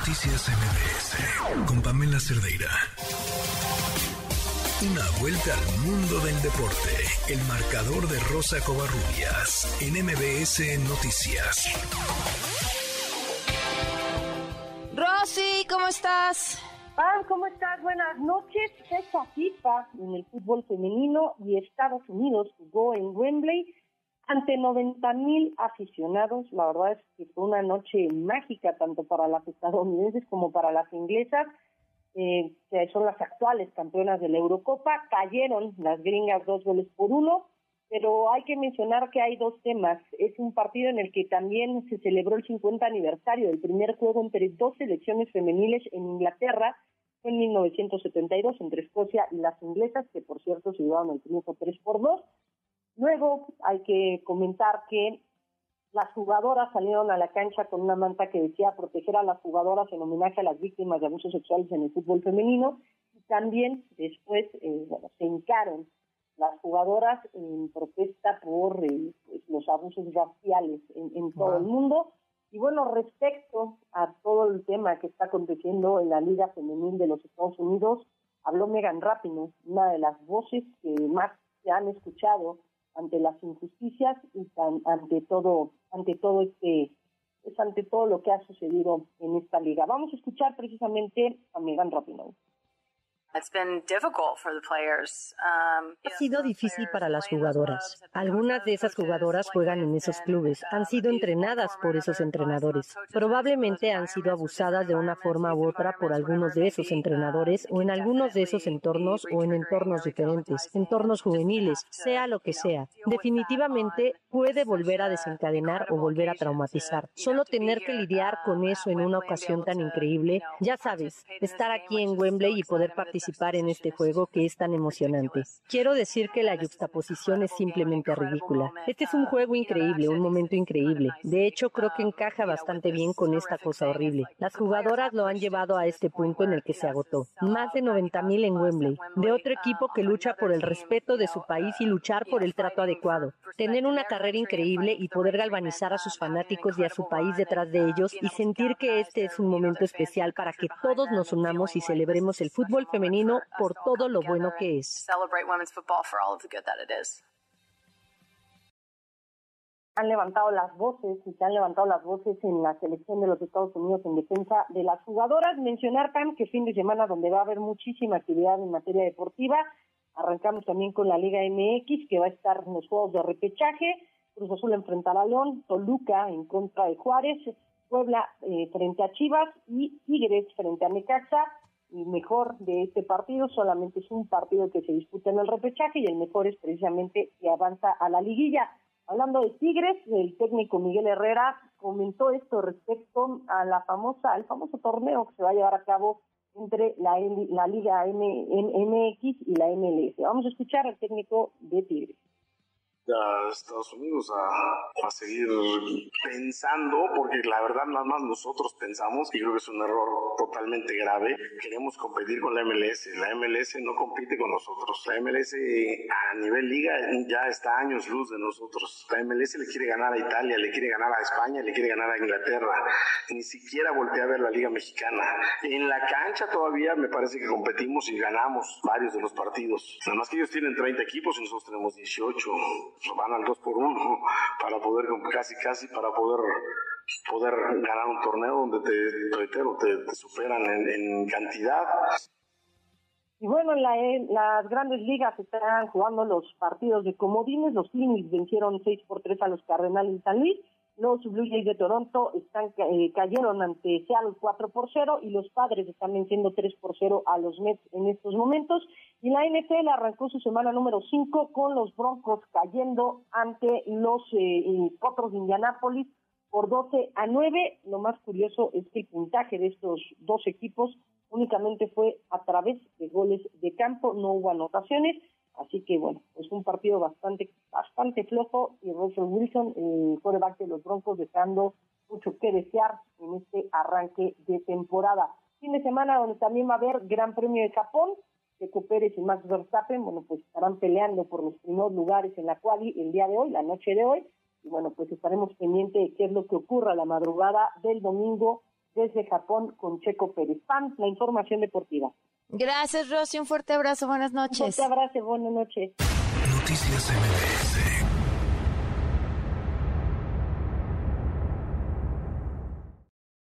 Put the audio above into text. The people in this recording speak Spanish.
Noticias MBS con Pamela Cerdeira. Una vuelta al mundo del deporte. El marcador de Rosa Covarrubias en MBS Noticias. Rosy, ¿cómo estás? Pam, ¿cómo estás? Buenas noches. Fecha FIFA en el fútbol femenino y Estados Unidos jugó en Wembley ante 90 mil aficionados. La verdad es que fue una noche mágica tanto para las estadounidenses como para las inglesas, eh, que son las actuales campeonas de la Eurocopa. Cayeron las gringas dos goles por uno, pero hay que mencionar que hay dos temas. Es un partido en el que también se celebró el 50 aniversario del primer juego entre dos selecciones femeniles en Inglaterra. En 1972 entre Escocia y las inglesas, que por cierto se llevaron el triunfo 3 por 2. Luego hay que comentar que las jugadoras salieron a la cancha con una manta que decía proteger a las jugadoras en homenaje a las víctimas de abusos sexuales en el fútbol femenino y también después eh, bueno, se hincaron las jugadoras en protesta por eh, pues, los abusos raciales en, todo el mundo. Y bueno, respecto a todo el tema que está aconteciendo en la Liga Femenil de los Estados Unidos, habló Megan Rapinoe, una de las voces que más se han escuchado ante las injusticias y ante todo ante todo este es ante todo lo que ha sucedido en esta liga. Vamos a escuchar precisamente a Megan Rapinoe. Um, ha sido difícil para las jugadoras. Algunas de esas jugadoras juegan en esos clubes, han sido entrenadas por esos entrenadores. Probablemente han sido abusadas de una forma u otra por algunos de esos entrenadores o en algunos de esos entornos o en entornos diferentes, entornos juveniles, sea lo que sea. Definitivamente puede volver a desencadenar o volver a traumatizar. Solo tener que lidiar con eso en una ocasión tan increíble, ya sabes, estar aquí en Wembley y poder participar participar en este juego que es tan emocionante. Quiero decir que la juxtaposición es simplemente ridícula. Este es un juego increíble, un momento increíble. De hecho, creo que encaja bastante bien con esta cosa horrible. Las jugadoras lo han llevado a este punto en el que se agotó. Más de 90.000 en Wembley, de otro equipo que lucha por el respeto de su país y luchar por el trato adecuado. Tener una carrera increíble y poder galvanizar a sus fanáticos y a su país detrás de ellos y sentir que este es un momento especial para que todos nos unamos y celebremos el fútbol femenino por todo lo bueno que es. Han levantado las voces y se han levantado las voces en la selección de los Estados Unidos en defensa de las jugadoras. Mencionar, Pam, que fin de semana donde va a haber muchísima actividad en materia deportiva. Arrancamos también con la Liga MX, que va a estar en los juegos de repechaje. Cruz Azul enfrentará a León, Toluca en contra de Juárez, Puebla eh, frente a Chivas y Tigres frente a Necaxa y mejor de este partido solamente es un partido que se disputa en el repechaje y el mejor es precisamente que avanza a la liguilla. Hablando de Tigres, el técnico Miguel Herrera comentó esto respecto a la famosa, al famoso torneo que se va a llevar a cabo entre la, la Liga MX y la MLS. Vamos a escuchar al técnico de Tigres a Estados Unidos a, a, seguir pensando, porque la verdad nada más nosotros pensamos, y creo que es un error totalmente grave, queremos competir con la MLS, la MLS no compite con nosotros, la MLS a nivel liga ya está años luz de nosotros, la MLS le quiere ganar a Italia, le quiere ganar a España, le quiere ganar a Inglaterra, ni siquiera voltea a ver la liga mexicana. En la cancha todavía me parece que competimos y ganamos varios de los partidos, nada más que ellos tienen 30 equipos y nosotros tenemos 18 van al 2 por 1 para poder, casi casi para poder poder ganar un torneo donde te, te, superan en, cantidad. Y bueno, en la, las grandes ligas están jugando los partidos de comodines. Los Phoenix vencieron 6 por 3 a los Cardenales de San Luis. Los Blue Jays de Toronto están eh, cayeron ante Seattle 4 por 0 y los Padres están venciendo 3 por 0 a los Mets en estos momentos. Y la NFL arrancó su semana número 5 con los Broncos cayendo ante los eh, Potros de Indianápolis por 12 a 9. Lo más curioso es que el puntaje de estos dos equipos únicamente fue a través de goles de campo, no hubo anotaciones. Así que bueno, es un partido bastante bastante flojo y Russell Wilson, el quarterback de los Broncos, dejando mucho que desear en este arranque de temporada. Fin de semana donde también va a haber Gran Premio de Japón, Checo Pérez y Max Verstappen, bueno, pues estarán peleando por los primeros lugares en la cual el día de hoy, la noche de hoy, y bueno, pues estaremos pendientes de qué es lo que ocurra la madrugada del domingo desde Japón con Checo Pérez. Pan, la información deportiva. Gracias, Rosy. Un fuerte abrazo. Buenas noches. Un fuerte abrazo. Buenas noches. Noticias MBS